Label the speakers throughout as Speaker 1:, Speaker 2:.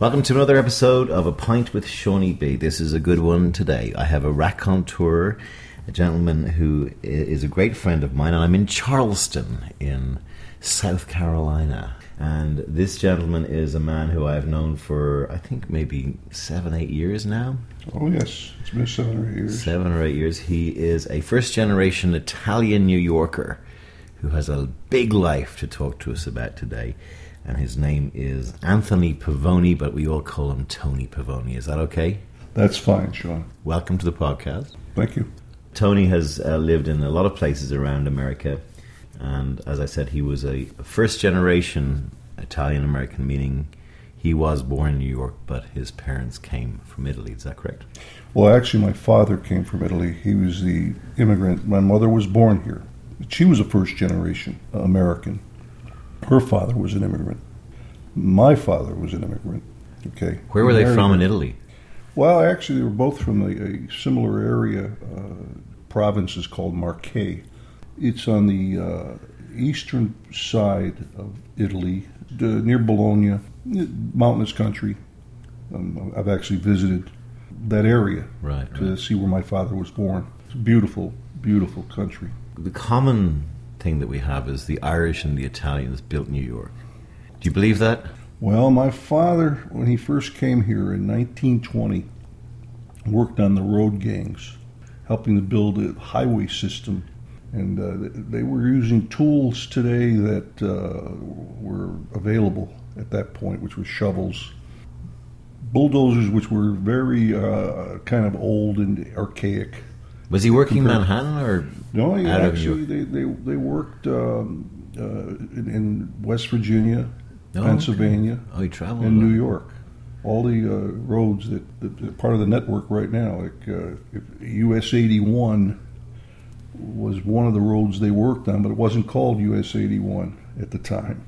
Speaker 1: Welcome to another episode of A Pint with Seaniebee. This is a good one today. I have a raconteur, a gentleman who is a great friend of mine, and I'm in Charleston in South Carolina. And this gentleman is a man who I've known for, I think, maybe seven, eight years now.
Speaker 2: Oh yes, it's been seven or eight years.
Speaker 1: Seven or eight years. He is a first generation Italian New Yorker who has a big life to talk to us about today. And his name is Anthony Pavoni, but we all call him Tony Pavoni. Is that okay?
Speaker 2: That's fine, Sean.
Speaker 1: Welcome to the podcast.
Speaker 2: Thank you.
Speaker 1: Tony has uh, lived in a lot of places around America. And as I said, he was a first generation Italian American, meaning he was born in New York, but his parents came from Italy. Is that correct?
Speaker 2: Well, actually, my father came from Italy. He was the immigrant. My mother was born here. She was a first generation American. Her father was an immigrant. My father was an immigrant. Okay.
Speaker 1: Where were they
Speaker 2: Married-
Speaker 1: from in Italy?
Speaker 2: Well, actually, they were both from a, a similar area. Uh, province is called Marche. It's on the uh, eastern side of Italy, uh, near Bologna, mountainous country. Um, I've actually visited that area
Speaker 1: Right,
Speaker 2: to
Speaker 1: right.
Speaker 2: see where my father was born. It's a beautiful, beautiful country.
Speaker 1: The common thing that we have is the Irish and the Italians built New York. Do you believe that?
Speaker 2: Well, my father, when he first came here in 1920, worked on the road gangs, helping to build a highway system. And uh, they were using tools today that uh, were available at that point, which were shovels, bulldozers, which were very uh, kind of old and archaic.
Speaker 1: Was he working in
Speaker 2: Compared-
Speaker 1: Manhattan or
Speaker 2: No, he
Speaker 1: Out of New
Speaker 2: actually they, they they worked um, uh, in, in West Virginia,
Speaker 1: Oh,
Speaker 2: Pennsylvania,
Speaker 1: Oh, he traveled. lot.
Speaker 2: New York. All the uh, roads that, that are part of the network right now, like uh, US 81 was one of the roads they worked on, but it wasn't called US 81 at the time.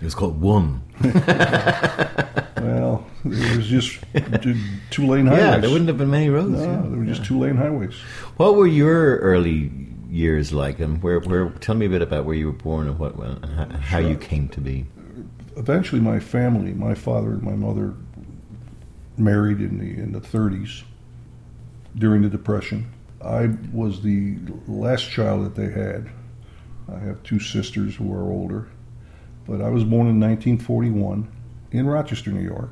Speaker 1: It was called One.
Speaker 2: Well, it was just two lane highways.
Speaker 1: Yeah, there wouldn't have been many roads.
Speaker 2: No,
Speaker 1: yeah.
Speaker 2: they were just two lane highways.
Speaker 1: What were your early years like, and where? Where? Tell me a bit about where you were born and what, and how, how you came to be.
Speaker 2: eventually my family, my father and my mother, married in the in the 30s during the Depression. I was the last child that they had. I have two sisters who are older, but I was born in 1941 in Rochester, New York,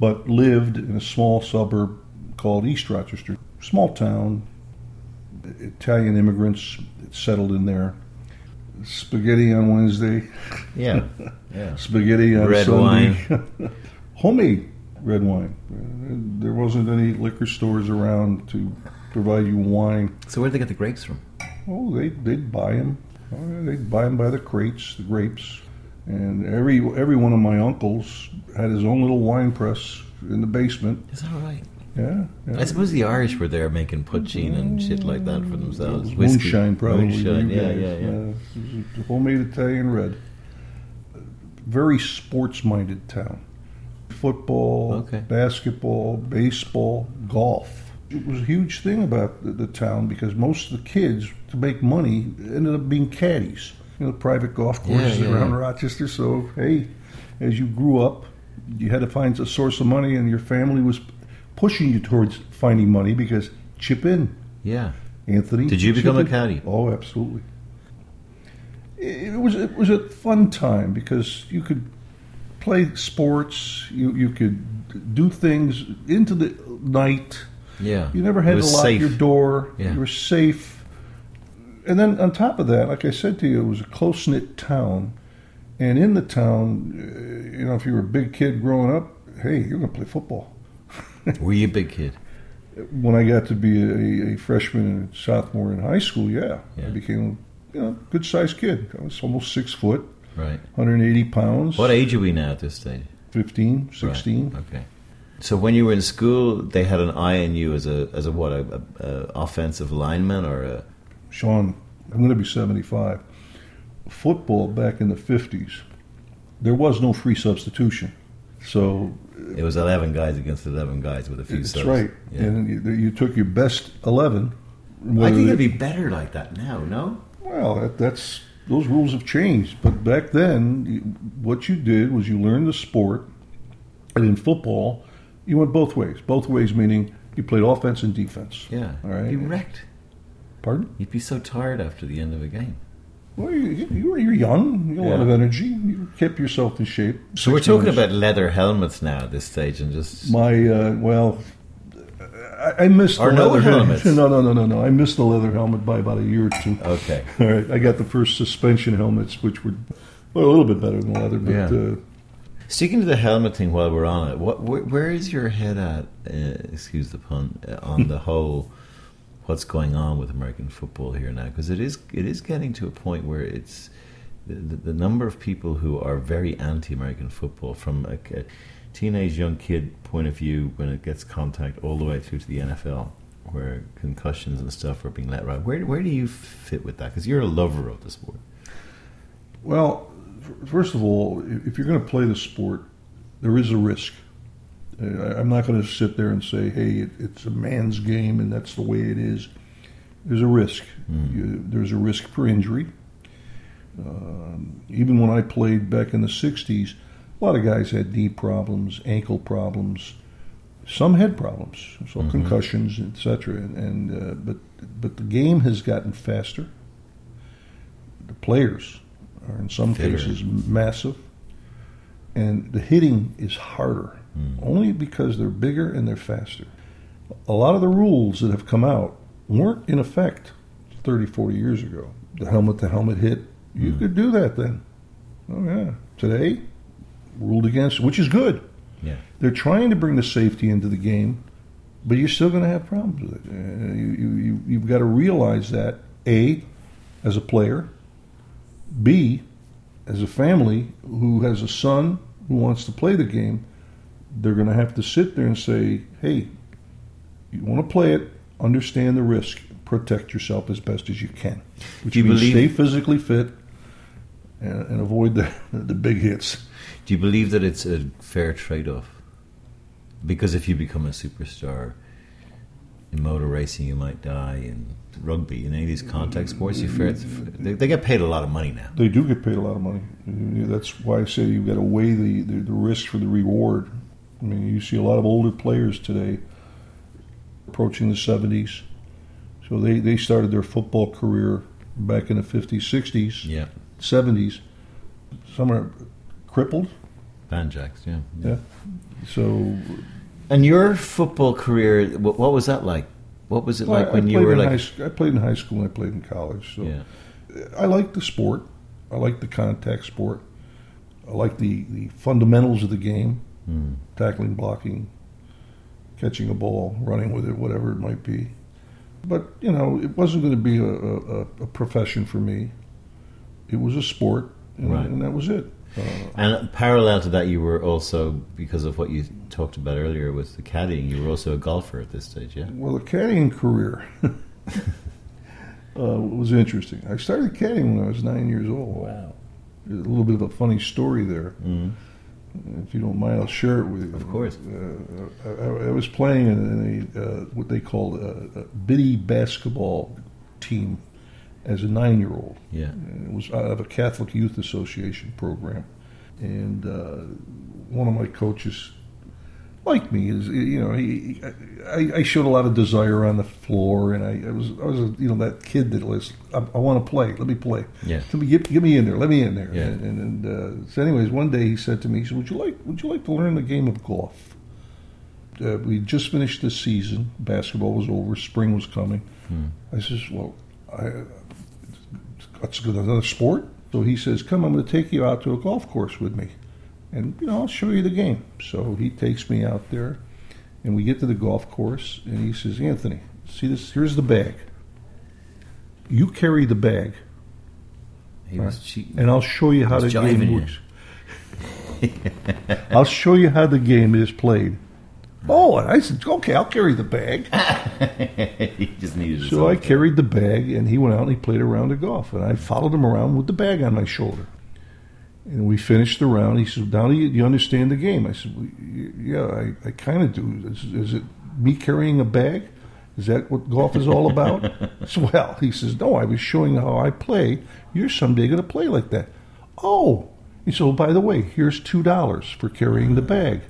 Speaker 2: but lived in a small suburb called East Rochester, small town. Italian immigrants settled in there. Spaghetti on Wednesday,
Speaker 1: Yeah, yeah.
Speaker 2: spaghetti on
Speaker 1: Red
Speaker 2: Sunday. Homemade red wine. There wasn't any liquor stores around to provide you wine.
Speaker 1: So where'd they get the grapes from?
Speaker 2: Oh, they they'd buy them. Oh, they'd buy them by the crates, the grapes. And every every one of my uncles had his own little wine press in the basement.
Speaker 1: Is that right?
Speaker 2: Yeah, yeah.
Speaker 1: I suppose the Irish were there making poteen and shit like that for themselves.
Speaker 2: It was moonshine, probably.
Speaker 1: Moonshine,
Speaker 2: you
Speaker 1: yeah, yeah, yeah.
Speaker 2: Uh, it was a homemade Italian red. Very sports-minded town. Football,
Speaker 1: Okay.
Speaker 2: basketball, baseball, golf. It was a huge thing about the, the town because most of the kids, to make money, ended up being caddies. You know, private golf courses
Speaker 1: Yeah, yeah,
Speaker 2: around. Rochester. So, hey, as you grew up, you had to find a source of money, and your family was pushing you towards finding money because chip in.
Speaker 1: Yeah.
Speaker 2: Anthony.
Speaker 1: Did you become a
Speaker 2: Chip
Speaker 1: caddy?
Speaker 2: Oh, absolutely. It it was it was a fun time because you could play sports, you you could do things into the night.
Speaker 1: Yeah.
Speaker 2: You never had to lock
Speaker 1: safe.
Speaker 2: your door.
Speaker 1: Yeah.
Speaker 2: You were safe. And then on top of that, like I said to you, it was a close knit town. And in the town, uh, you know, if you were a big kid growing up, hey, you're going to play football.
Speaker 1: Were you a big kid?
Speaker 2: when I got to be a, a freshman and sophomore in high school, yeah,
Speaker 1: Yeah.
Speaker 2: I became you know good sized kid. I was almost six foot,
Speaker 1: Right.
Speaker 2: 180 pounds.
Speaker 1: What age are we now at this stage?
Speaker 2: 15, 16.
Speaker 1: Right, Okay. So when you were in school, they had an eye on you as a as a what a, a, a offensive lineman or a
Speaker 2: Sean, I'm going to be 75. Football back in the 50s, there was no free substitution. So uh,
Speaker 1: it was eleven guys against eleven guys with a few.
Speaker 2: that's
Speaker 1: subs.
Speaker 2: right.
Speaker 1: Yeah.
Speaker 2: And you, you took your best 11.
Speaker 1: I think it'd be better like that now. No.
Speaker 2: Well, that, that's those rules have changed. But back then, what you did was you learned the sport, And in football, you went both ways. Both ways meaning you played offense and defense.
Speaker 1: Yeah.
Speaker 2: All right.
Speaker 1: You wrecked.
Speaker 2: Pardon?
Speaker 1: You'd be so tired after the end of a game.
Speaker 2: Well, you, you were you're young. You got a lot of energy. You kept yourself in shape.
Speaker 1: So we're talking
Speaker 2: minutes.
Speaker 1: about leather helmets now at this stage, and just
Speaker 2: my uh, well. I, I missed
Speaker 1: Or
Speaker 2: the
Speaker 1: no
Speaker 2: leather
Speaker 1: helmets.
Speaker 2: No, no, no, no, no. I missed the leather helmet by about a year or two.
Speaker 1: okay.
Speaker 2: All right, I got the first suspension helmets, which were well, a little bit better than leather, but
Speaker 1: Yeah.
Speaker 2: uh,
Speaker 1: Sticking to the helmet thing while we're on it, what where, where is your head at? Uh, excuse the pun uh, on the whole. What's going on with American football here now? Because it is it is getting to a point where it's the, the, number of people who are very anti-American football, from a, a teenage young kid point of view, when it gets contact, all the way through to the NFL, where concussions and stuff are being let right. Where where do you fit with that? Because you're a lover of the sport.
Speaker 2: well, first of all, if you're going to play the sport, there is a risk. I- I'm not going to sit there and say, "Hey, it, it's a man's game, and that's the way it is." There's a risk. You, there's a risk for injury. Um, even when I played back in the '60s, a lot of guys had knee problems, ankle problems, some head problems, so concussions, etc. And, and uh, but but the game has gotten faster. The players are in some
Speaker 1: Fitter.
Speaker 2: cases massive, and the hitting is harder, only because they're bigger and they're faster. A lot of the rules that have come out weren't in effect 30, 40 years ago. The helmet to helmet hit, you could do that then. Oh yeah. Today, ruled against, which is good.
Speaker 1: Yeah.
Speaker 2: They're trying to bring the safety into the game, but you're still going to have problems with it. Uh, you, you, you, you've got to realize that, A, as a player, B, as a family who has a son who wants to play the game, they're going to have to sit there and say, hey, you want to play it, understand the risk, protect yourself as best as you can. Which
Speaker 1: Do you
Speaker 2: means
Speaker 1: believe-
Speaker 2: stay physically fit and, and avoid the, the big hits.
Speaker 1: Do you believe that it's a fair trade off? Because if you become a superstar in motor racing, you might die. In rugby, in any of these contact sports, you fair, they, they get paid a lot of money now.
Speaker 2: They do get paid a lot of money. That's why I say you've got to weigh the, the, the risk for the reward. I mean, you see a lot of older players today approaching the 70s. So they, they started their football career back in the 50s, 60s,
Speaker 1: Yeah,
Speaker 2: 70s. Some are crippled.
Speaker 1: banjacks. Yeah.
Speaker 2: Yeah. So
Speaker 1: And your football career, what, what was that like? What was it
Speaker 2: Well,
Speaker 1: like when you were like?
Speaker 2: high, I played in high school and I played in college. So
Speaker 1: yeah,
Speaker 2: I like the sport. I like the contact sport. I like the, the fundamentals of the game
Speaker 1: Hmm.
Speaker 2: tackling, blocking, catching a ball, running with it, whatever it might be. But, you know, it wasn't going to be a, a, a profession for me. It was a sport, and,
Speaker 1: Right.
Speaker 2: and that was it. Uh,
Speaker 1: and parallel to that, you were also because of what you talked about earlier with the caddying. You were also a golfer at this stage. Yeah.
Speaker 2: well, the caddying career uh, was interesting. I started caddying when I was nine years old.
Speaker 1: Wow.
Speaker 2: A little bit of a funny story there.
Speaker 1: Mm.
Speaker 2: If you don't mind, I'll share it with you.
Speaker 1: Of course.
Speaker 2: Uh, I, I was playing in a uh, what they called a, a biddy basketball team as a nine-year-old.
Speaker 1: Yeah.
Speaker 2: And It was out of a Catholic Youth Association program, and uh, one of my coaches liked me. Is you know, he, I, I showed a lot of desire on the floor, and I, I was I was a, you know that kid that was I, I want to play. Let me play.
Speaker 1: Yeah.
Speaker 2: Let me get, get me in there. Let me in there.
Speaker 1: Yeah.
Speaker 2: And, and, and uh, so, anyways, one day he said to me, he said, "Would you like Would you like to learn the game of golf?" Uh, we just finished the season. Basketball was over. Spring was coming. I says, "Well, I, that's good. Another sport." So he says, "Come, I'm going to take you out to a golf course with me, and you know I'll show you the game." So he takes me out there, and we get to the golf course, and he says, "Anthony, see this? Here's the bag. You carry the bag."
Speaker 1: He was cheating.
Speaker 2: and I'll show you how the game works. I'll show you how the game is played. Oh, and I said, okay, I'll carry the bag.
Speaker 1: he just needed.
Speaker 2: So I carried the bag, and he went out and he played a round of golf, and I followed him around with the bag on my shoulder. And we finished the round. He said, "Now you, you understand the game?" I said, well, "Yeah, I, I kind of do. Is, is it me carrying a bag? Is that what golf is all about?" Well, he says, "No, I was showing how I play. You're someday going to play like that." Oh, he said, well, "By the way, here's two dollars for carrying the bag."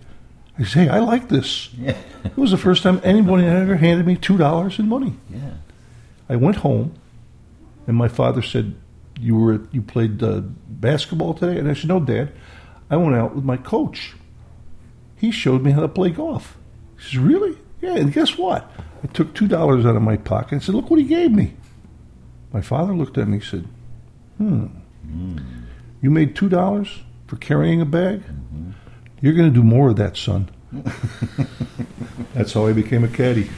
Speaker 2: I say, hey, I like this.
Speaker 1: Yeah.
Speaker 2: It was the first time anybody had ever handed me two dollars in money.
Speaker 1: Yeah.
Speaker 2: I went home, and my father said, "You were you played uh, basketball today?" And I said, "No, Dad. I went out with my coach. He showed me how to play golf." He says, "Really? Yeah." And guess what? I took two dollars out of my pocket and said, "Look what he gave me." My father looked at me and said, "Hmm, you made two dollars for carrying a bag. You're going to do more of that, son." That's how I became a caddy.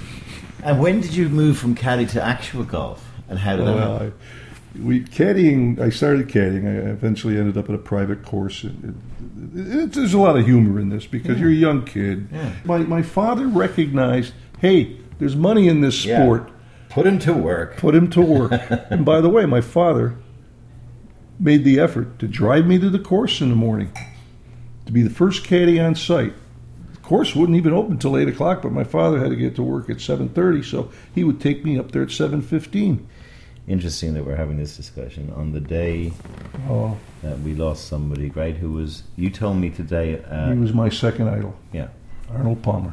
Speaker 1: And when did you move from caddy to actual golf? And how did that
Speaker 2: Well,
Speaker 1: happen?
Speaker 2: We caddying. I started caddying. I eventually ended up at a private course. It, it, it, there's a lot of humor in this because you're a young kid.
Speaker 1: Yeah.
Speaker 2: My my father recognized, hey, there's money in this
Speaker 1: Yeah.
Speaker 2: sport.
Speaker 1: Put him to work.
Speaker 2: Put him to work. and by the way, my father made the effort to drive me to the course in the morning to be the first caddy on site. The course wouldn't even open until eight o'clock, but my father had to get to work at seven thirty, so he would take me up there at seven fifteen.
Speaker 1: Interesting that we're having this discussion on the day
Speaker 2: Oh,
Speaker 1: that we lost somebody great who was. You told me today. Uh,
Speaker 2: he was my second idol,
Speaker 1: yeah.
Speaker 2: Arnold Palmer.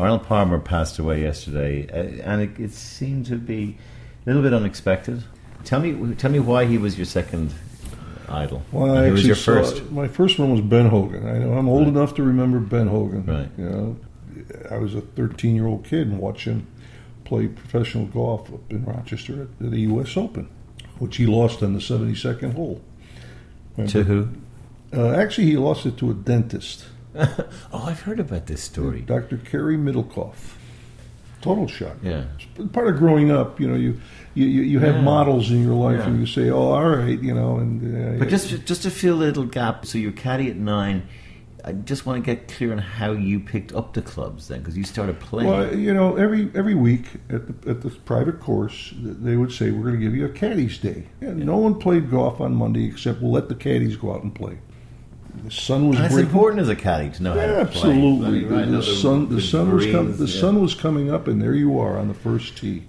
Speaker 1: Arnold Palmer passed away yesterday, uh, and it, it seemed to be a little bit unexpected. Tell me, tell me why he was your second idol.
Speaker 2: Well, I
Speaker 1: was
Speaker 2: actually
Speaker 1: your
Speaker 2: saw,
Speaker 1: first?
Speaker 2: my first one was Ben Hogan. I know I'm old
Speaker 1: Right.
Speaker 2: enough to remember Ben Hogan.
Speaker 1: Right.
Speaker 2: You know, I was a 13 year old kid and watched professional golf up in Rochester at the U.S. Open, which he lost on the 72nd hole.
Speaker 1: To who?
Speaker 2: Uh, actually, he lost it to a dentist,
Speaker 1: oh, I've heard about this story.
Speaker 2: Dr. Cary Middlecoff. Total shock.
Speaker 1: Yeah.
Speaker 2: It's part of growing up. You know, you you, you you have
Speaker 1: Yeah.
Speaker 2: models in your life,
Speaker 1: Yeah.
Speaker 2: and you say, "Oh, all right," you know, and uh,
Speaker 1: But just just to fill a little gap, so you're caddy at nine. I just want to get clear on how you picked up the clubs then, because you started playing.
Speaker 2: Well, you know, every every week at the at the private course, they would say we're going to give you a caddies day. And no one played golf on Monday except we'll let the caddies go out and play. The sun was breaking.
Speaker 1: important as a caddy to know how to play.
Speaker 2: Absolutely,
Speaker 1: Right,
Speaker 2: the, the sun the
Speaker 1: good
Speaker 2: sun was com- the
Speaker 1: yeah.
Speaker 2: sun was coming up, and there you are on the first tee,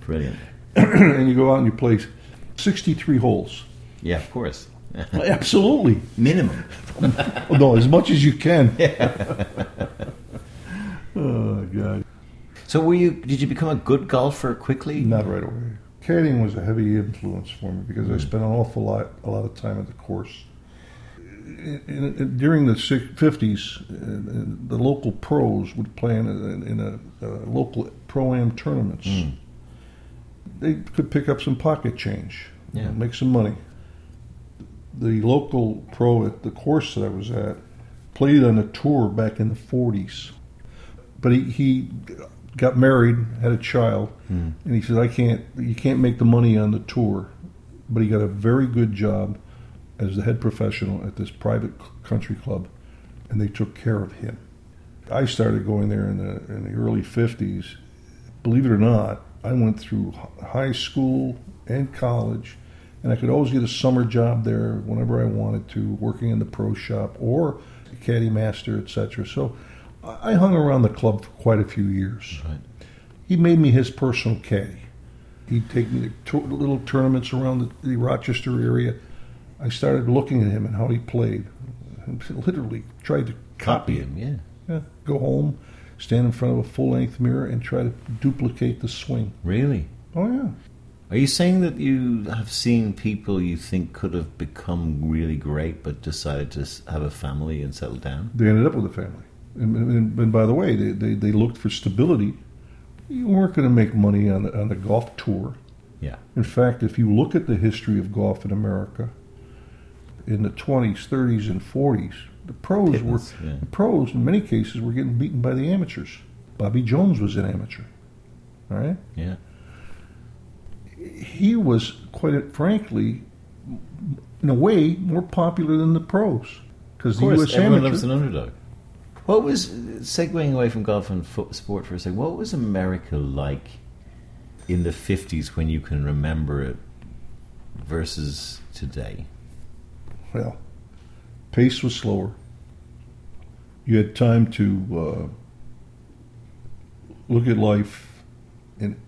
Speaker 1: Brilliant.
Speaker 2: and you go out and you play sixty three holes.
Speaker 1: Yeah, of course.
Speaker 2: Absolutely,
Speaker 1: Minimum.
Speaker 2: no, as much as you can. oh God.
Speaker 1: So were you? Did you become a good golfer quickly?
Speaker 2: Not right away. Caddying was a heavy influence for me because I spent an awful lot, a lot of time at the course. In, in, in- during the fifties, the local pros would play in a, in a, uh local pro am tournaments. They could pick up some pocket change,
Speaker 1: Yeah.
Speaker 2: make some money. The local pro at the course that I was at played on a tour back in the forties, but he, he got married, had a child, hmm. and he said, "I can't. You can't make the money on the tour." But he got a very good job as the head professional at this private country club, and they took care of him. I started going there in the in the early '50s. Believe it or not, I went through high school and college, and I could always get a summer job there whenever I wanted to, working in the pro shop or caddy master, etc. So I hung around the club for quite a few years.
Speaker 1: Right.
Speaker 2: He made me his personal caddy. He'd take me to little tournaments around the, the Rochester area. I started looking at him and how he played. Literally tried to
Speaker 1: Copy
Speaker 2: copy
Speaker 1: him. Yeah.
Speaker 2: Yeah, go home, stand in front of a full length mirror, and try to duplicate the swing.
Speaker 1: Really.
Speaker 2: Oh yeah,
Speaker 1: Are you saying that you have seen people you think could have become really great, but decided to have a family and settle down?
Speaker 2: they ended up with a family. And, and, and by the way, they, they, they looked for stability. You weren't going to make money on the, on the golf tour.
Speaker 1: Yeah.
Speaker 2: In fact, if you look at the history of golf in America, in the 20s, 30s, and 40s, the pros were
Speaker 1: yeah.
Speaker 2: the pros in many cases were getting beaten by the amateurs. Bobby Jones was an amateur. All right,
Speaker 1: Yeah.
Speaker 2: He was quite frankly, in a way, more popular than the pros because
Speaker 1: course,
Speaker 2: U.S.
Speaker 1: everyone
Speaker 2: amateur.
Speaker 1: loves an underdog. What was segueing away from golf and fo- sport for a second? What was America like in the fifties when you can remember it versus today?
Speaker 2: Well, pace was slower. You had time to uh, look at life and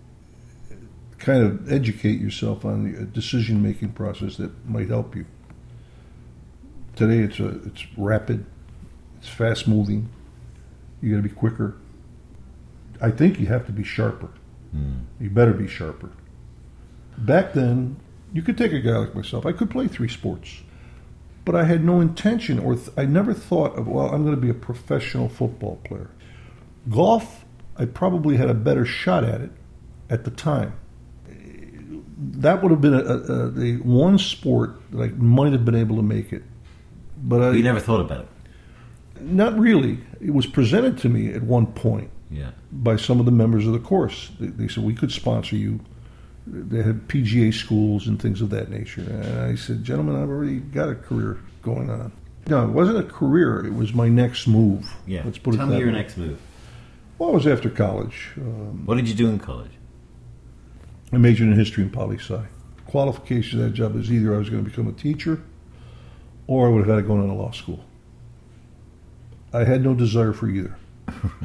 Speaker 2: kind of educate yourself on the decision making process that might help you. Today, it's a it's rapid, It's fast moving. You got to be quicker. I think you have to be sharper.
Speaker 1: Hmm.
Speaker 2: You better be sharper. Back then, you could take a guy like myself. I could play three sports, but I had no intention, or th- I never thought of, well, I'm going to be a professional football player. Golf, I probably had a better shot at it at the time. That would have been a, a, a one sport that I might have been able to make it, but I
Speaker 1: you never thought about it.
Speaker 2: not really. It was presented to me at one point
Speaker 1: Yeah.
Speaker 2: by some of the members of the course. They, they said we could sponsor you. They had PGA schools and things of that nature. And I said, gentlemen, I've already got a career going on. No, it wasn't a career. It was my next move.
Speaker 1: Yeah.
Speaker 2: Let's put
Speaker 1: Tell
Speaker 2: it
Speaker 1: me
Speaker 2: that
Speaker 1: your
Speaker 2: way.
Speaker 1: next move.
Speaker 2: Well, I was after college. Um,
Speaker 1: What did you do in college?
Speaker 2: I majored in history and poli sci. Qualification of that job is either I was going to become a teacher or I would have had to go into law school. I had no desire for either.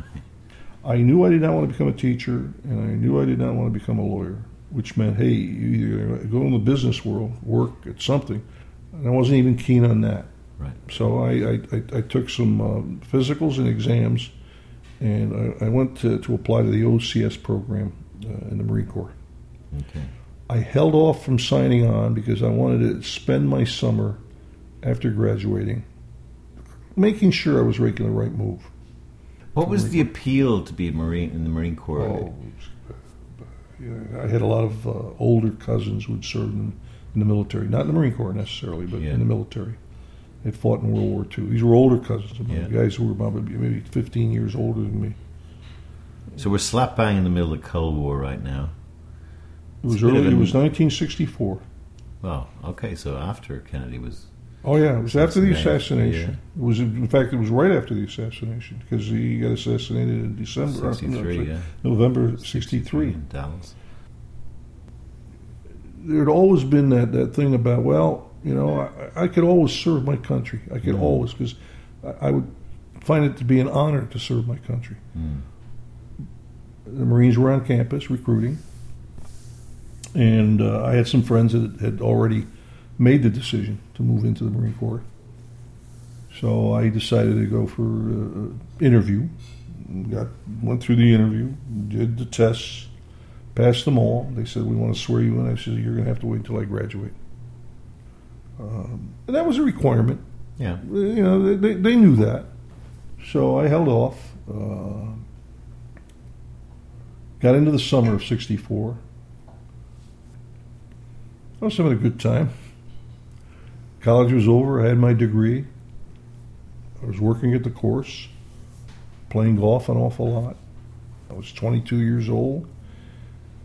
Speaker 2: I knew I did not want to become a teacher, and I knew I did not want to become a lawyer, which meant, hey, you either go in the business world, work at something, and I wasn't even keen on that.
Speaker 1: Right.
Speaker 2: So I, I, I, I took some um, physicals and exams, and I, I went to, to apply to the OCS program uh, in the Marine Corps.
Speaker 1: Okay.
Speaker 2: I held off from signing on because I wanted to spend my summer after graduating making sure I was making the right move.
Speaker 1: What was the appeal to be a Marine in the Marine Corps?
Speaker 2: Oh, I had a lot of uh, older cousins who had served in, in the military, not in the Marine Corps necessarily, but
Speaker 1: Yeah.
Speaker 2: in the military. They fought in World War II. These were older cousins of mine,
Speaker 1: Yeah.
Speaker 2: guys who were about maybe 15 years older than me.
Speaker 1: So we're slap bang in the middle of the Cold War right now.
Speaker 2: It was
Speaker 1: It's a bit
Speaker 2: early. It was 1964.
Speaker 1: Well, okay, so after Kennedy was
Speaker 2: Oh yeah, it was after the
Speaker 1: Assassination,
Speaker 2: assassination. It was, in fact, it was right after the assassination because he got assassinated in December, uh, no,
Speaker 1: 63, yeah.
Speaker 2: November '63.
Speaker 1: in Dallas.
Speaker 2: there had always been that, that thing about, well, you know, I, I could always serve my country. I could
Speaker 1: Mhm.
Speaker 2: always, because I, I would find it to be an honor to serve my country.
Speaker 1: Mm.
Speaker 2: The Marines were on campus recruiting, and uh, I had some friends that had already made the decision to move into the Marine Corps. So I decided to go for an interview. Got went through the interview, did the tests, passed them all. They said we want to swear you in. I said you're going to have to wait until I graduate. Um, and that was a requirement.
Speaker 1: Yeah.
Speaker 2: You know, they, they knew that. So I held off. Uh, got into the summer of 64. I was having a good time. College was over. I had my degree. I was working at the course, playing golf an awful lot. I was 22 years old.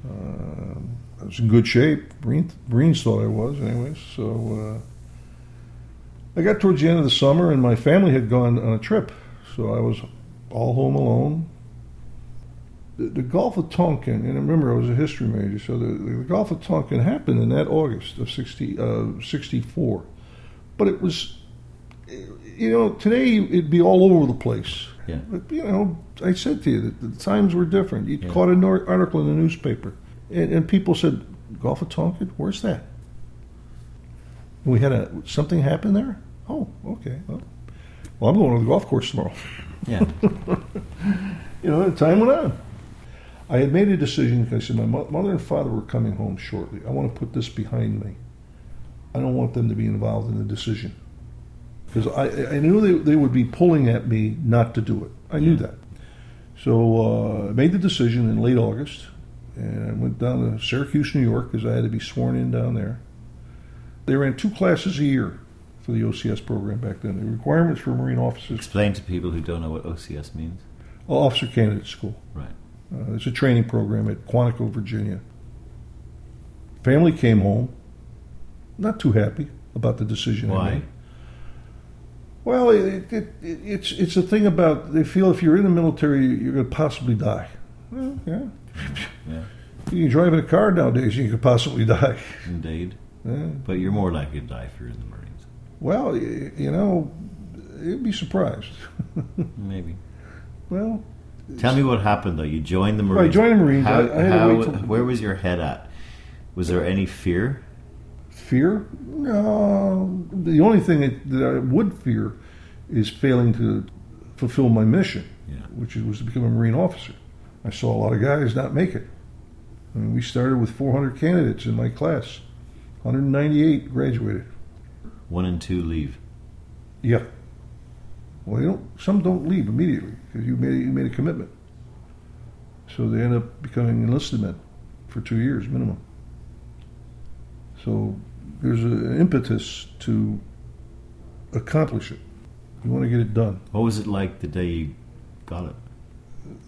Speaker 2: Um I was in good shape. Marines thought I was, anyways. So uh, I got towards the end of the summer, and my family had gone on a trip. So I was all home alone. The, the Gulf of Tonkin, and remember, I was a history major, so the, the Gulf of Tonkin happened in that August of 60, uh, 64. But it was, you know, today it'd be all over the place.
Speaker 1: Yeah.
Speaker 2: But, you know, I said to you that the times were different. You
Speaker 1: Yeah.
Speaker 2: caught an article in the newspaper, and, and people said, Gulf of Tonkin? Where's that? And we had a something happen there? Oh, okay. Well, well, I'm going to the golf course tomorrow.
Speaker 1: Yeah.
Speaker 2: You know, and time went on. I had made a decision because I said my mother and father were coming home shortly. I want to put this behind me. I don't want them to be involved in the decision because I, I knew they, they would be pulling at me not to do it. I knew that. So uh, I made the decision in late August, and I went down to Syracuse, New York, because I had to be sworn in down there. They ran two classes a year for the OCS program back then. The requirements for Marine officers,
Speaker 1: Explain to people who don't know what OCS means.
Speaker 2: Officer Candidate School.
Speaker 1: Right.
Speaker 2: Uh, it's a training program at Quantico, Virginia. Family came home, not too happy about the decision I
Speaker 1: Why?
Speaker 2: made. Well, it, it, it, it's it's a thing about they feel if you're in the military, you're going to possibly die. Well, yeah.
Speaker 1: Yeah.
Speaker 2: You drive in a car nowadays, you could possibly die.
Speaker 1: Indeed.
Speaker 2: Yeah.
Speaker 1: But you're more likely to die if you're in the Marines.
Speaker 2: Well, you know, you'd be surprised.
Speaker 1: Maybe.
Speaker 2: well,
Speaker 1: Tell me what happened though. You joined the
Speaker 2: Well, I
Speaker 1: Marines.
Speaker 2: joined the Marines.
Speaker 1: How,
Speaker 2: I- I
Speaker 1: how-
Speaker 2: till-
Speaker 1: where was your head at? Was there any fear?
Speaker 2: fear? No. The only thing that, that I would fear is failing to fulfill my mission,
Speaker 1: Yeah.
Speaker 2: which was to become a Marine officer. I saw a lot of guys not make it. I mean, we started with 400 candidates in my class. 198 graduated.
Speaker 1: One and two leave.
Speaker 2: Yeah. Well, you don't. Some don't leave immediately because you made you made a commitment. So they end up becoming enlisted men for two years minimum. So there's an impetus to accomplish it. You want to get it done.
Speaker 1: What was it like the day you got it?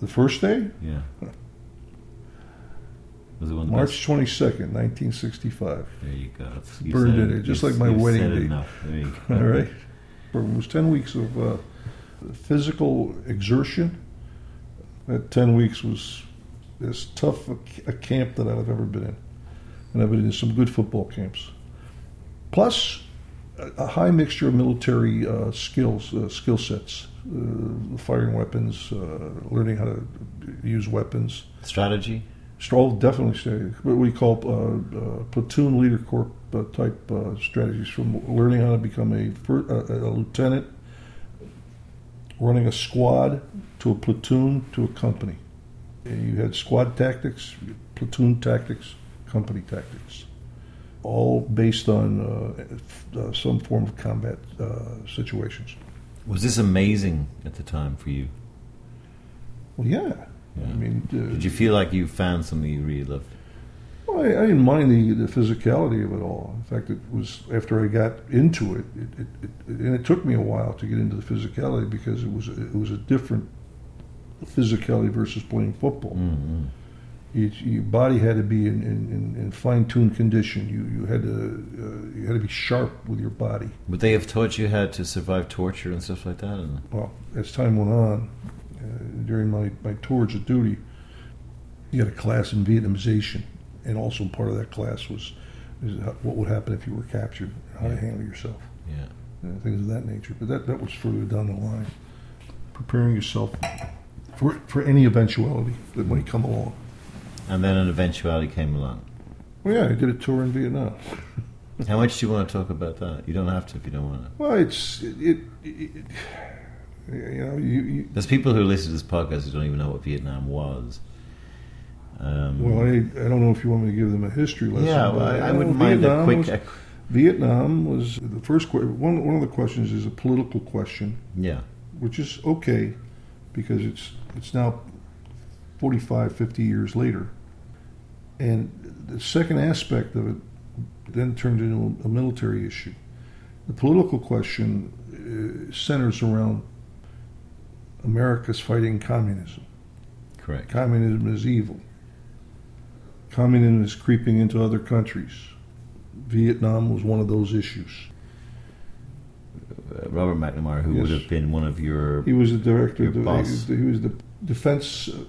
Speaker 2: The first day,
Speaker 1: Yeah. Was it one
Speaker 2: March 22nd, 1965.
Speaker 1: There you go. You
Speaker 2: Burned
Speaker 1: said
Speaker 2: in it, just like my wedding day.
Speaker 1: Enough. There you go.
Speaker 2: All right. It was 10 weeks of uh, physical exertion. That 10 weeks was as tough a, a camp that I've ever been in. And I've been in some good football camps. Plus, a, a high mixture of military uh, skills, uh, skill sets, uh, firing weapons, uh, learning how to use weapons.
Speaker 1: Strategy.
Speaker 2: Stroll definitely say what we call uh, uh, platoon leader corp uh, type uh, strategies from learning how to become a, uh, a lieutenant, running a squad to a platoon to a company. You had squad tactics, platoon tactics, company tactics, all based on uh, uh, some form of combat uh, situations.
Speaker 1: Was this amazing at the time for you?
Speaker 2: Well, yeah.
Speaker 1: Yeah.
Speaker 2: I mean, uh,
Speaker 1: Did you feel like you found something you really loved?
Speaker 2: Well, I, I didn't mind the, the physicality of it all. In fact, it was after I got into it, it, it, it, and it took me a while to get into the physicality because it was it was a different physicality versus playing football.
Speaker 1: Mm-hmm.
Speaker 2: You, your body had to be in, in, in, in fine tuned condition. You you had to uh, you had to be sharp with your body.
Speaker 1: Would they have taught you how to survive torture and stuff like that? And
Speaker 2: Well, as time went on, uh, during my, my tours of duty, you had a class in Vietnamization, and also part of that class was is what would happen if you were captured, how to handle yourself,
Speaker 1: yeah,
Speaker 2: and things of that nature. But that, that was further down the line. Preparing yourself for, for any eventuality that might come along.
Speaker 1: and then an eventuality came along.
Speaker 2: Well, yeah, I did a tour in Vietnam.
Speaker 1: How much do you want to talk about that? You don't have to if you don't want to.
Speaker 2: Well, it's it, it, it you know you, you
Speaker 1: There's people who listen to this podcast who don't even know what Vietnam was. Um,
Speaker 2: well I, I don't know if you want me to give them a history lesson.
Speaker 1: yeah, well, I, I wouldn't mind a
Speaker 2: Vietnam
Speaker 1: quick.
Speaker 2: was-
Speaker 1: a-
Speaker 2: Vietnam was the first que- one. One of the questions is a political question,
Speaker 1: yeah,
Speaker 2: which is okay because it's it's now 45, 50 years later, and the second aspect of it then turned into a, a military issue. The political question uh, centers around America's fighting communism.
Speaker 1: correct.
Speaker 2: Communism is evil. Communism is creeping into other countries. Vietnam was one of those issues.
Speaker 1: Uh, Robert McNamara, who
Speaker 2: Yes.
Speaker 1: would have been one of your
Speaker 2: He was the director. Of the. He was the defense uh,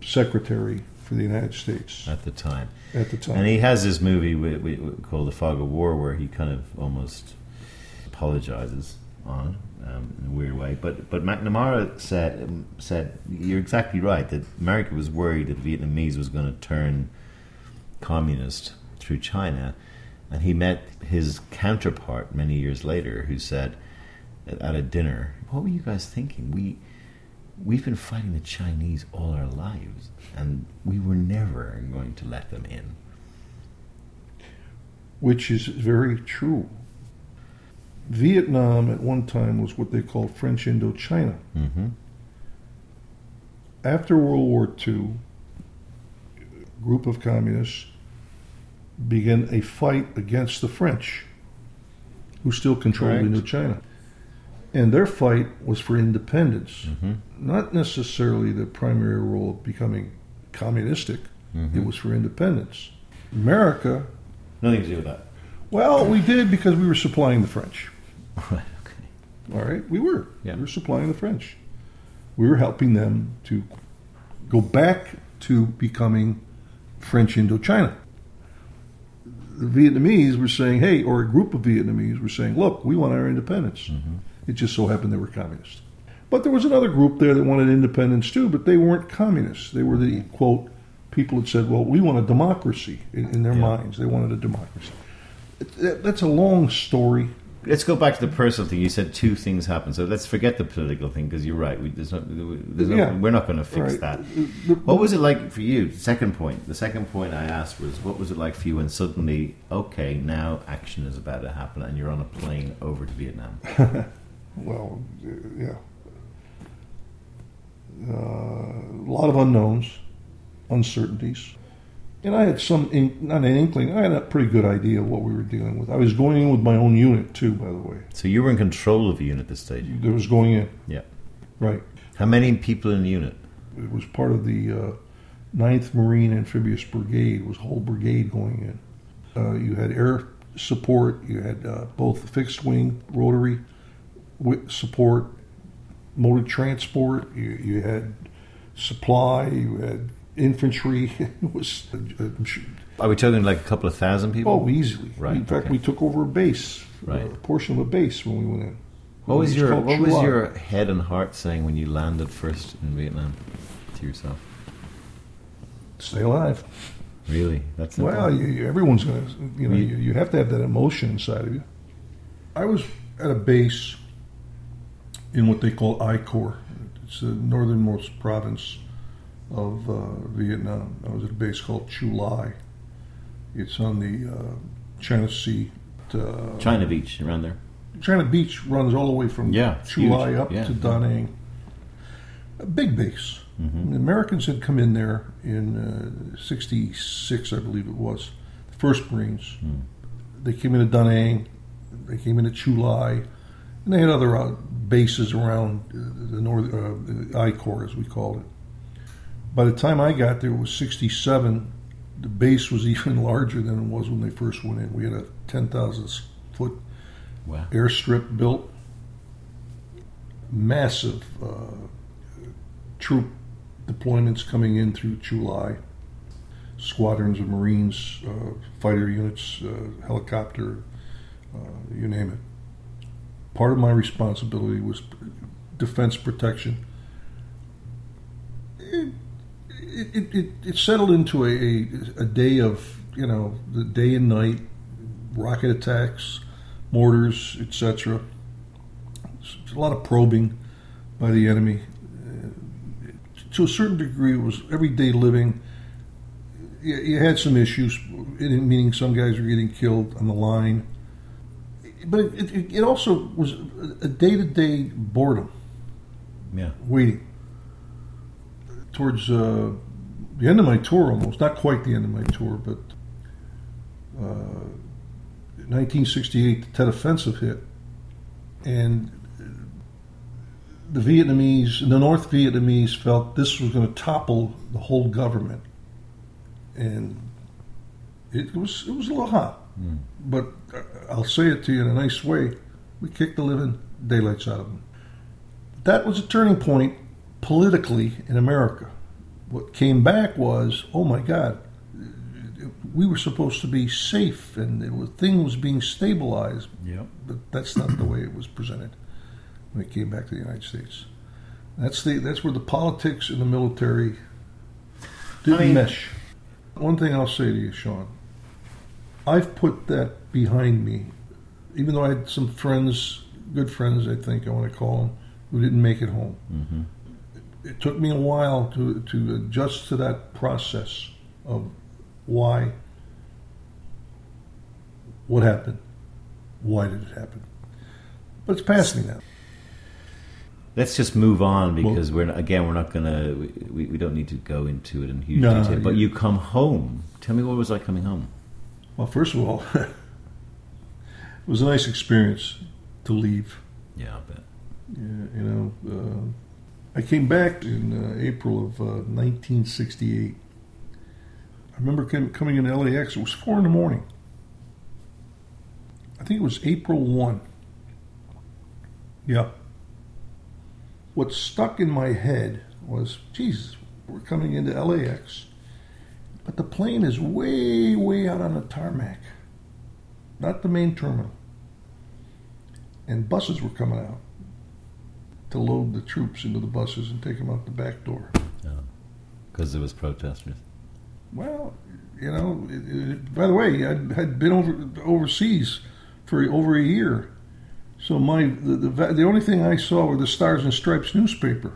Speaker 2: secretary for the United States
Speaker 1: at the time,
Speaker 2: at the time.
Speaker 1: and he has this movie we, we, called The Fog of War, where he kind of almost apologizes on um, in a weird way. But but McNamara said um, said you're exactly right that America was worried that Vietnamese was going to turn communist through China, and he met his counterpart many years later, who said at a dinner, "What were you guys thinking? We." We've been fighting the Chinese all our lives, and we were never going to let them in.
Speaker 2: which is very true. Vietnam at one time was what they called French Indochina.
Speaker 1: Mm-hmm.
Speaker 2: After World War II, group of communists began a fight against the French, who still controlled Indochina, And their fight was for independence,
Speaker 1: Mm-hmm.
Speaker 2: not necessarily the primary role of becoming communistic.
Speaker 1: Mm-hmm.
Speaker 2: It was for independence. America,
Speaker 1: Nothing to do with that.
Speaker 2: well, we did because we were supplying the French.
Speaker 1: Right. Okay.
Speaker 2: All right, we were.
Speaker 1: Yeah.
Speaker 2: We were supplying the French. We were helping them to go back to becoming French Indochina. The Vietnamese were saying, hey, or a group of Vietnamese were saying, look, we want our independence.
Speaker 1: Mm-hmm.
Speaker 2: It just so happened they were communists. But there was another group there that wanted independence too, but they weren't communists. They were the, quote, people that said, well, we want a democracy in, in their
Speaker 1: Yeah.
Speaker 2: minds. They wanted a democracy. That- That's a long story.
Speaker 1: Let's go back to the personal thing. You said two things happened, so let's forget the political thing because you're right. We, there's no, there's no,
Speaker 2: Yeah.
Speaker 1: we're not going to fix
Speaker 2: Right.
Speaker 1: that. What was it like for you? Second point. The second point I asked was, what was it like for you when suddenly, okay, now action is about to happen, and you're on a plane over to Vietnam?
Speaker 2: Well, yeah. Uh, a lot of unknowns, uncertainties. And I had some, in, not an inkling, I had a pretty good idea of what we were dealing with. I was going in with my own unit, too, by the way.
Speaker 1: So you were in control of the unit at this stage.
Speaker 2: There was going in,
Speaker 1: Yeah.
Speaker 2: right.
Speaker 1: How many people in the unit?
Speaker 2: It was part of the uh, 9th Marine Amphibious Brigade, it was a whole brigade going in. Uh, you had air support, you had uh, both fixed wing, rotary support, motor transport, you, you had supply, you had infantry. it was, uh,
Speaker 1: Are we talking like a couple of thousand people?
Speaker 2: oh, easily.
Speaker 1: Right,
Speaker 2: In fact,
Speaker 1: okay.
Speaker 2: we took over a base,
Speaker 1: Right.
Speaker 2: a portion of a base when we went in.
Speaker 1: What was
Speaker 2: It
Speaker 1: your What was your head and heart saying when you landed first in Vietnam to yourself?
Speaker 2: Stay alive.
Speaker 1: Really? That's?
Speaker 2: Well, you, you, everyone's going to, you know,
Speaker 1: You-
Speaker 2: you, you have to have that emotion inside of you. I was at a base in what they call I Corps. It's the northernmost province of uh, Vietnam. I was at a base called Chu Lai. It's on the uh, China Sea. Uh,
Speaker 1: China Beach around there.
Speaker 2: China Beach runs all the way from
Speaker 1: Yeah, it's
Speaker 2: Chu Lai up
Speaker 1: Yeah.
Speaker 2: to Da Nang. A big base.
Speaker 1: Mm-hmm.
Speaker 2: The Americans had come in there in uh, '66, I believe it was, the first Marines.
Speaker 1: Hmm.
Speaker 2: They came into Da Nang, they came into Chu Lai, and they had other uh, bases around uh, the North, uh, the I Corps, as we called it. By the time I got there, it was '67. The base was even larger than it was when they first went in. We had a 10,000 foot
Speaker 1: Wow.
Speaker 2: airstrip built, massive uh, troop deployments coming in through Chu Lai, squadrons of Marines, uh, fighter units, uh, helicopter, uh, you name it. Part of my responsibility was defense protection. It, it, it settled into a, a, day of, you know, the day and night, rocket attacks, mortars, etc. A lot of probing by the enemy. Uh, to a certain degree, it was everyday living. You, you had some issues, meaning some guys were getting killed on the line. But it, it, it also was a day to day boredom,
Speaker 1: Yeah.
Speaker 2: waiting. Towards uh, the end of my tour, almost, not quite the end of my tour, but uh, 1968, the Tet Offensive hit, and the Vietnamese, the North Vietnamese, felt this was going to topple the whole government, and it was it was a little hot. But uh, I'll say it to you in a nice way: we kicked the living daylights out of them. That was a turning point politically in America. What came back was, oh my God, we were supposed to be safe and it was, thing was being stabilized,
Speaker 1: Yep.
Speaker 2: but that's not the way it was presented when it came back to the United States. That's the that's where the politics and the military didn't
Speaker 1: I mean-
Speaker 2: mesh. One thing I'll say to you, Sean, I've put that behind me, even though I had some friends, good friends, I think I want to call them, who didn't make it home.
Speaker 1: Mm-hmm.
Speaker 2: It took me a while to to adjust to that process of why, what happened, why did it happen. But it's past me now.
Speaker 1: Let's just move on because we're again we're not gonna we, we don't need to go into it in huge
Speaker 2: No,
Speaker 1: detail. But
Speaker 2: you-
Speaker 1: you come home. Tell me what was like coming home.
Speaker 2: Well, first of all, it was a nice experience to leave.
Speaker 1: Yeah, I bet.
Speaker 2: Yeah, you know, I came back in uh, April of uh, 1968. I remember com- coming into LAX. It was four in the morning. I think it was April 1. Yeah. What stuck in my head was, Jesus, we're coming into LAX, but the plane is way, way out on the tarmac, not the main terminal. And buses were coming out to load the troops into the buses and take them out the back door.
Speaker 1: Because there was protesters.
Speaker 2: Well, you know, it, it, by the way, I'd, I'd been over overseas for over a year, So my the, the the only thing I saw were the Stars and Stripes newspaper.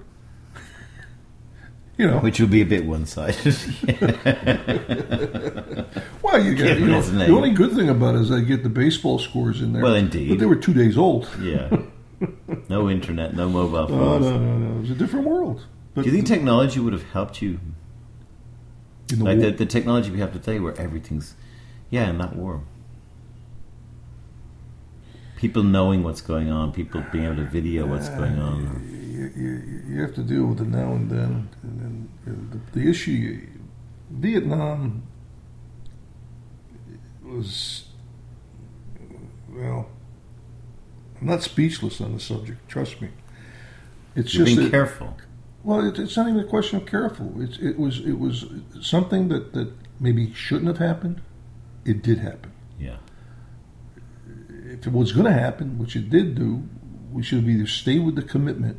Speaker 2: you know,
Speaker 1: Which would be a bit one sided.
Speaker 2: well, you get you know, the only good thing about it is I get the baseball scores in there.
Speaker 1: Well, indeed.
Speaker 2: but they were two days old.
Speaker 1: yeah. No internet, no mobile phones.
Speaker 2: no, no, no. It was a different world. But
Speaker 1: Do you think technology would have helped you?
Speaker 2: in the
Speaker 1: Like the, the technology we have today where everything's, yeah, in that war. People knowing what's going on, people being able to video what's going on.
Speaker 2: you, you, you have to deal with it now and then. And then the, the issue, Vietnam was, well, I'm not speechless on the subject. Trust me. It's
Speaker 1: You're
Speaker 2: just
Speaker 1: being
Speaker 2: that-
Speaker 1: careful.
Speaker 2: well, it, it's not even a question of careful. It's, it was it was something that, that maybe shouldn't have happened. It did happen.
Speaker 1: Yeah.
Speaker 2: If it was going to happen, which it did do, we should have either stayed with the commitment.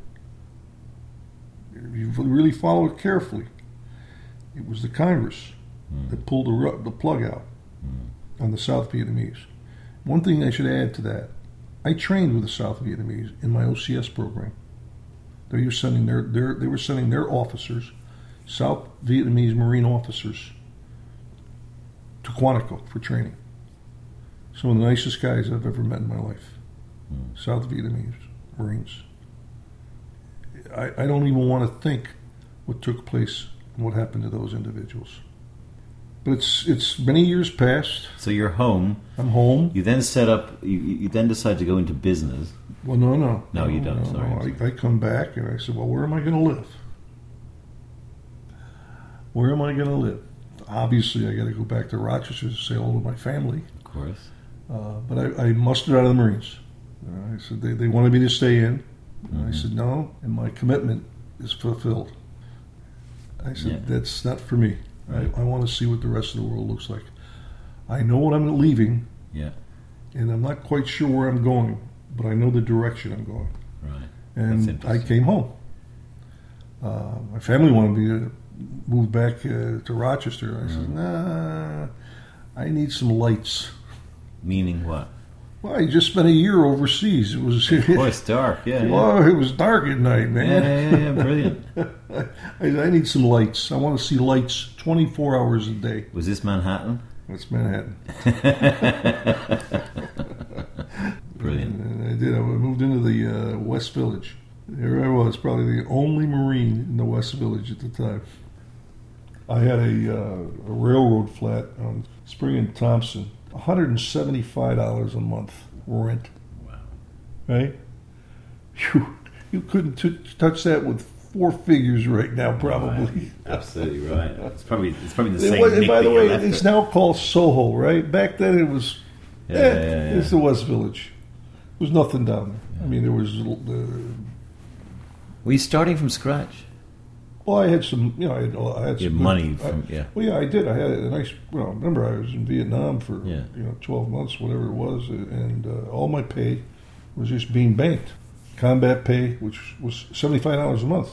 Speaker 2: If you really follow it carefully, it was the Congress hmm. that pulled the, the plug out hmm. on the South Vietnamese. One thing I should add to that, I trained with the South Vietnamese in my OCS program. They were sending their, their they were sending their officers, South Vietnamese Marine officers, to Quantico for training. Some of the nicest guys I've ever met in my life. Hmm. South Vietnamese Marines. I, I don't even want to think what took place and what happened to those individuals. But it's it's many years past.
Speaker 1: So you're home.
Speaker 2: I'm home.
Speaker 1: You then set up. You, you then decide to go into business.
Speaker 2: Well, no, no.
Speaker 1: No, you don't. Sorry,
Speaker 2: no.
Speaker 1: I'm
Speaker 2: I, I come back and I said, well, where am I going to live? Where am I going to live? Obviously, I got to go back to Rochester to say hello to my family.
Speaker 1: Of course.
Speaker 2: Uh, but I, I mustered out of the Marines. Uh, I said they, they wanted me to stay in. And I said no, and my commitment is fulfilled. I said
Speaker 1: Yeah.
Speaker 2: that's not for me. I, I want to see what the rest of the world looks like. I know what I'm leaving,
Speaker 1: Yeah.
Speaker 2: and I'm not quite sure where I'm going, but I know the direction I'm going.
Speaker 1: Right.
Speaker 2: And I came home. Uh, my family wanted me to move back uh, to Rochester. I said, nah, I need some lights.
Speaker 1: Meaning what?
Speaker 2: Well, I just spent a year overseas. It was
Speaker 1: Of course, dark. Yeah. yeah.
Speaker 2: Well, it was dark at night,
Speaker 1: Yeah,
Speaker 2: man.
Speaker 1: yeah, yeah, brilliant.
Speaker 2: I, I need some lights. I want to see lights 24 hours a day.
Speaker 1: Was this Manhattan?
Speaker 2: That's Manhattan.
Speaker 1: Brilliant.
Speaker 2: And I did. I moved into the uh, West Village. There I was, probably the only Marine in the West Village at the time. I had a, uh, a railroad flat on Spring and Thompson, $175 a month rent.
Speaker 1: Wow.
Speaker 2: Right? Phew, you couldn't t- touch that with four figures right now, probably.
Speaker 1: Absolutely right. It's probably it's probably the same.
Speaker 2: was- by the way, it's
Speaker 1: it.
Speaker 2: now called Soho, right? Back then it was,
Speaker 1: Yeah,
Speaker 2: eh,
Speaker 1: yeah, yeah,
Speaker 2: it's the West Village. There was nothing down there. I mean, there was, uh,
Speaker 1: Were you starting from scratch?
Speaker 2: Well, I had some, you know, I had, I had
Speaker 1: You
Speaker 2: some
Speaker 1: money
Speaker 2: I-
Speaker 1: from yeah.
Speaker 2: well, yeah, I did. I had a nice, well, remember I was in Vietnam for,
Speaker 1: Yeah.
Speaker 2: you know, 12 months, whatever it was, and uh, all my pay was just being banked. Combat pay, which was $75 a month.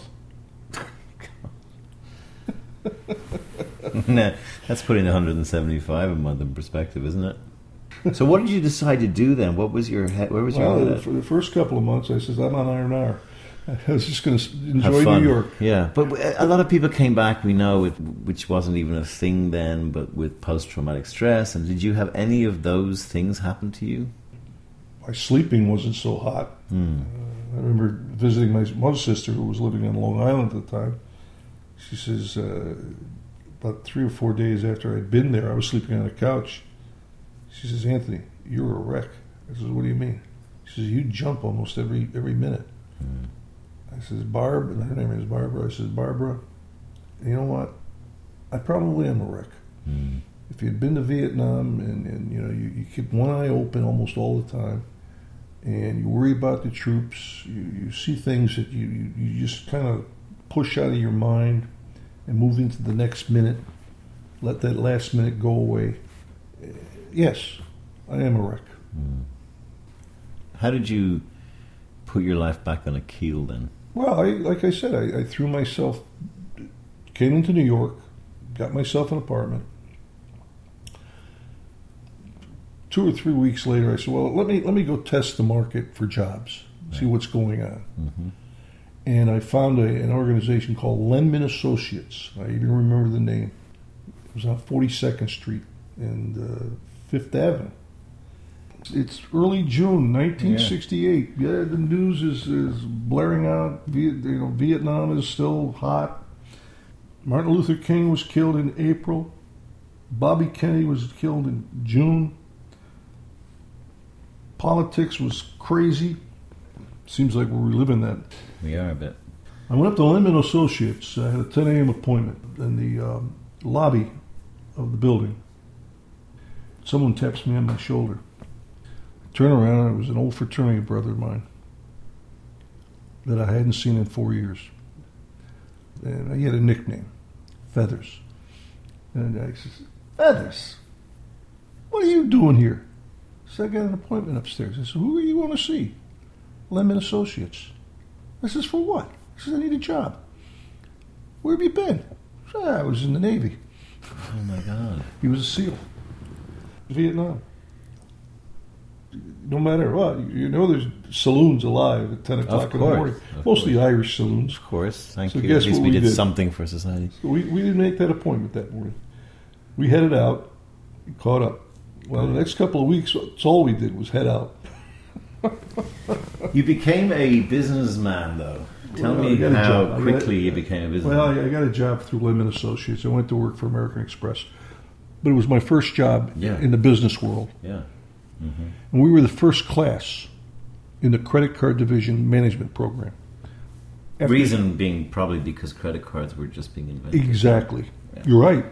Speaker 1: nah, that's putting 175 a month in perspective, isn't it? So, what did you decide to do then? What was your head? Where was your head
Speaker 2: for the first couple of months, I said, I'm on R&R. I was just going to enjoy. New York.
Speaker 1: Yeah, but a lot of people came back. We know, with, which wasn't even a thing then, but with post-traumatic stress. And did you have any of those things happen to you?
Speaker 2: My sleeping wasn't so hot.
Speaker 1: Hmm.
Speaker 2: I remember visiting my mother's sister who was living on Long Island at the time. She says, uh, about three or four days after I'd been there, I was sleeping on a couch. She says, Anthony, you're a wreck. I says, what do you mean? She says, you jump almost every every minute. I says, Barb, and her name is Barbara. I says, Barbara, you know what? I probably am a wreck.
Speaker 1: Hmm.
Speaker 2: If you'd been to Vietnam and, and you know, you, you keep one eye open almost all the time, and you worry about the troops, you, you see things that you, you, you just kind of push out of your mind and move into the next minute, let that last minute go away. Eh, Yes, I am a wreck.
Speaker 1: How did you put your life back on a keel then?
Speaker 2: Well, I, like I said, I, I threw myself, came into New York, got myself an apartment, two or three weeks later, I said, "Well, let me let me go test the market for jobs, see what's going on."
Speaker 1: Mm-hmm.
Speaker 2: And I found a, an organization called Lenman Associates. I even remember the name. It was on 42nd Street and uh, Fifth Avenue. It's early June 1968. Yeah, the news is, is blaring out. Viet, you know, Vietnam is still hot. Martin Luther King was killed in April. Bobby Kennedy was killed in June. Politics was crazy. Seems like we're reliving that.
Speaker 1: We are a bit.
Speaker 2: I went up to Lehman Associates. I had a 10 a.m. appointment in the um, lobby of the building. Someone taps me on my shoulder. Turn around, it was an old fraternity brother of mine that I hadn't seen in four years. And he had a nickname, Feathers. And I says, Feathers, what are you doing here? So I got an appointment upstairs. I said, Who are you want to see? Lemon Associates. I says, For what? He says, I need a job. Where have you been? I, said, I was in the Navy.
Speaker 1: Oh my God.
Speaker 2: He was a SEAL. Vietnam. No matter what, you know there's saloons alive at 10 o'clock in the morning. Mostly Irish saloons.
Speaker 1: Of course. Thank
Speaker 2: So
Speaker 1: you.
Speaker 2: guess
Speaker 1: At least we
Speaker 2: we
Speaker 1: did,
Speaker 2: did?
Speaker 1: something for society.
Speaker 2: So we, we didn't make that appointment that morning. We headed out, caught up. Well, the next couple of weeks, that's all we did was head out.
Speaker 1: You became a businessman, though. Tell
Speaker 2: Well,
Speaker 1: me how
Speaker 2: job. Got-
Speaker 1: quickly you became a businessman.
Speaker 2: Well, I, I got a job through Lemon Associates. I went to work for American Express. But it was my first job
Speaker 1: Yeah.
Speaker 2: in the business world.
Speaker 1: yeah.
Speaker 2: And we were the first class in the credit card division management program. After-
Speaker 1: Reason being probably because credit cards were just being invented.
Speaker 2: Exactly.
Speaker 1: Yeah.
Speaker 2: You're right.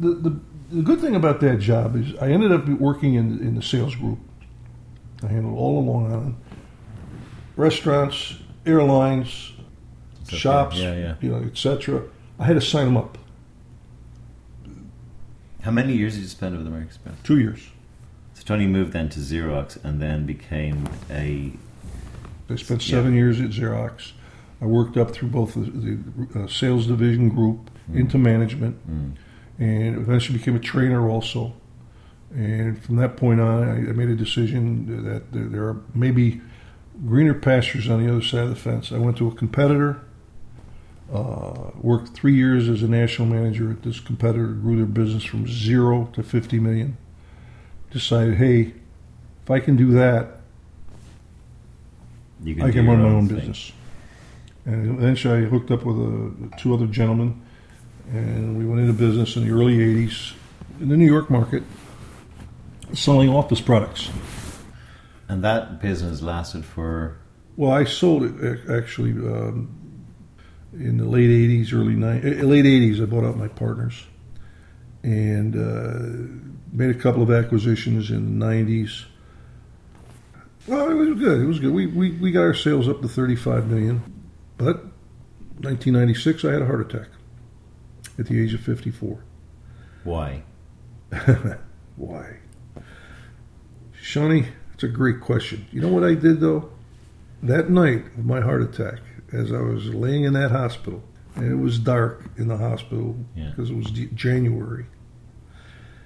Speaker 2: The, the, the good thing about that job is I ended up working in, in the sales group. I handled all of Long Island restaurants, airlines,
Speaker 1: okay.
Speaker 2: shops,
Speaker 1: Yeah, yeah.
Speaker 2: you know, etc. I had to sign them up.
Speaker 1: How many years did you spend with American Express?
Speaker 2: Two years.
Speaker 1: So Tony moved then to Xerox and then became a.
Speaker 2: I spent
Speaker 1: Yeah.
Speaker 2: seven years at Xerox. I worked up through both the, the uh, sales division group into management,
Speaker 1: Mm.
Speaker 2: and eventually became a trainer also. And from that point on, I, I made a decision that there, there are maybe greener pastures on the other side of the fence. I went to a competitor, uh, worked three years as a national manager at this competitor, grew their business from zero to 50 million. Decided, hey, if I can do that,
Speaker 1: You
Speaker 2: I can run my own
Speaker 1: thing.
Speaker 2: business. And eventually I hooked up with uh two other gentlemen, and we went into business in the early 80s in the New York market, selling office products.
Speaker 1: And that business lasted for.
Speaker 2: Well, I sold it actually um, in the late 80s, early 90s. Late 80s, I bought out my partners and uh, made a couple of acquisitions in the 90s. Well, it was good. It was good. We, we, we got our sales up to 35 million. But 1996, I had a heart attack at the age of 54.
Speaker 1: Why?
Speaker 2: Why? Seanie, it's a great question. You know what I did though? That night of my heart attack, as I was laying in that hospital, and it was dark in the hospital
Speaker 1: Yeah.
Speaker 2: because it was January,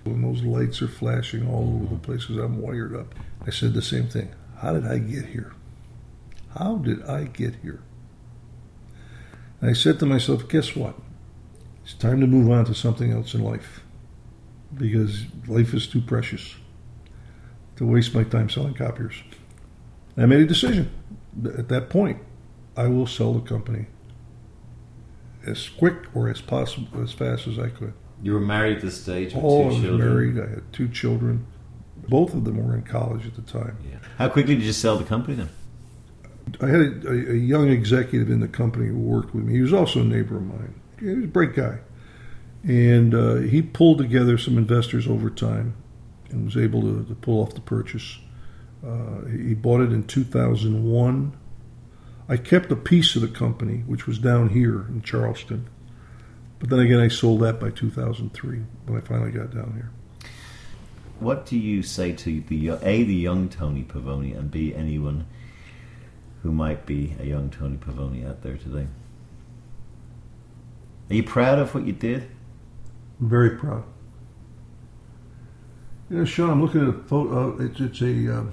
Speaker 2: when those lights are flashing all over the place because I'm wired up, I said the same thing. How did I get here? How did I get here? And I said to myself, guess what? It's time to move on to something else in life because life is too precious to waste my time selling copiers. I made a decision. At that point, I will sell the company as quick or as possible, as fast as I could.
Speaker 1: You were married at this stage with
Speaker 2: Oh, I was
Speaker 1: children.
Speaker 2: married. I had two children. Both of them were in college at the time.
Speaker 1: Yeah. How quickly did you sell the company then?
Speaker 2: I had a, a, a young executive in the company who worked with me. He was also a neighbor of mine. He was a great guy. And uh, he pulled together some investors over time and was able to, to pull off the purchase. Uh, he bought it in 2001. I kept a piece of the company, which was down here in Charleston. But then again, I sold that by 2003 when I finally got down here.
Speaker 1: What do you say to the a the young Tony Pavoni and b anyone who might be a young Tony Pavoni out there today? Are you proud of what you did?
Speaker 2: I'm very proud. You know, Sean, I'm looking at a photo. Uh, it's it's a, uh,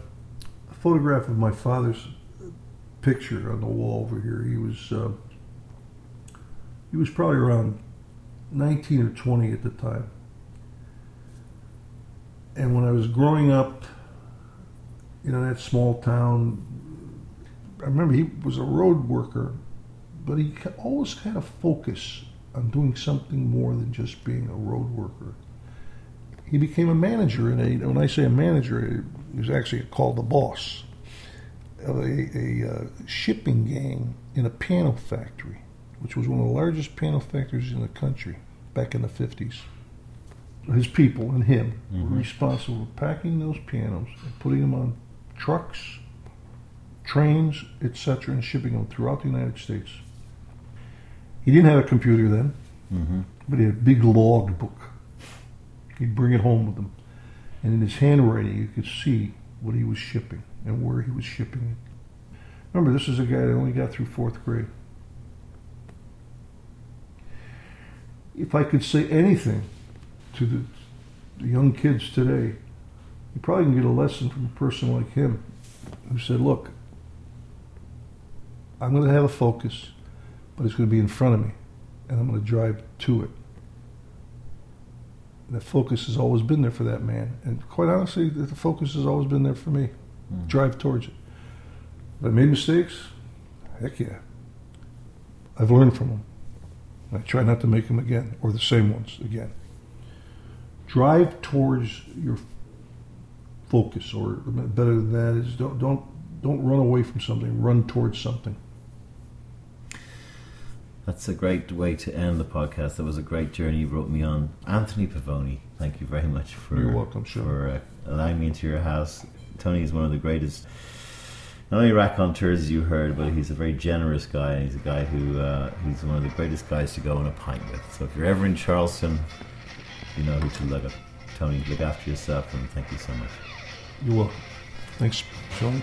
Speaker 2: a photograph of my father's picture on the wall over here. He was uh, he was probably around 19 or 20 at the time. And when I was growing up, you know, that small town, I remember he was a road worker, but he always had a focus on doing something more than just being a road worker. He became a manager and when I say a manager, he was actually called the boss of a, a uh, shipping gang in a panel factory, which was one of the largest panel factories in the country back in the 50s. His people and him
Speaker 1: Mhm.
Speaker 2: were responsible for packing those pianos and putting them on trucks, trains, etc., and shipping them throughout the United States. He didn't have a computer then,
Speaker 1: Mm-hmm.
Speaker 2: but he had a big log book. He'd bring it home with him. And in his handwriting, you could see what he was shipping and where he was shipping it. Remember, this is a guy that only got through fourth grade. If I could say anything to the, the young kids today, you probably can get a lesson from a person like him who said, Look, I'm going to have a focus, but it's going to be in front of me, and I'm going to drive to it. The focus has always been there for that man. And quite honestly, the focus has always been there for me.
Speaker 1: Mm.
Speaker 2: Drive towards it. Have I made mistakes? Heck yeah. I've learned from them. I try not to make them again, or the same ones again. Drive towards your focus, or better than that is don't don't don't run away from something. Run towards something.
Speaker 1: That's a great way to end the podcast. That was a great journey you brought me on. Anthony Pavoni, thank you very much for,
Speaker 2: You're welcome, Sean.
Speaker 1: for uh, allowing me into your house. Tony is one of the greatest, not only raconteurs you heard, but he's a very generous guy. He's a guy who uh, he's one of the greatest guys to go on a pint with. So if you're ever in Charleston, you know who to look at. Tony, look after yourself and thank you so much.
Speaker 2: You're welcome. Thanks, Sean.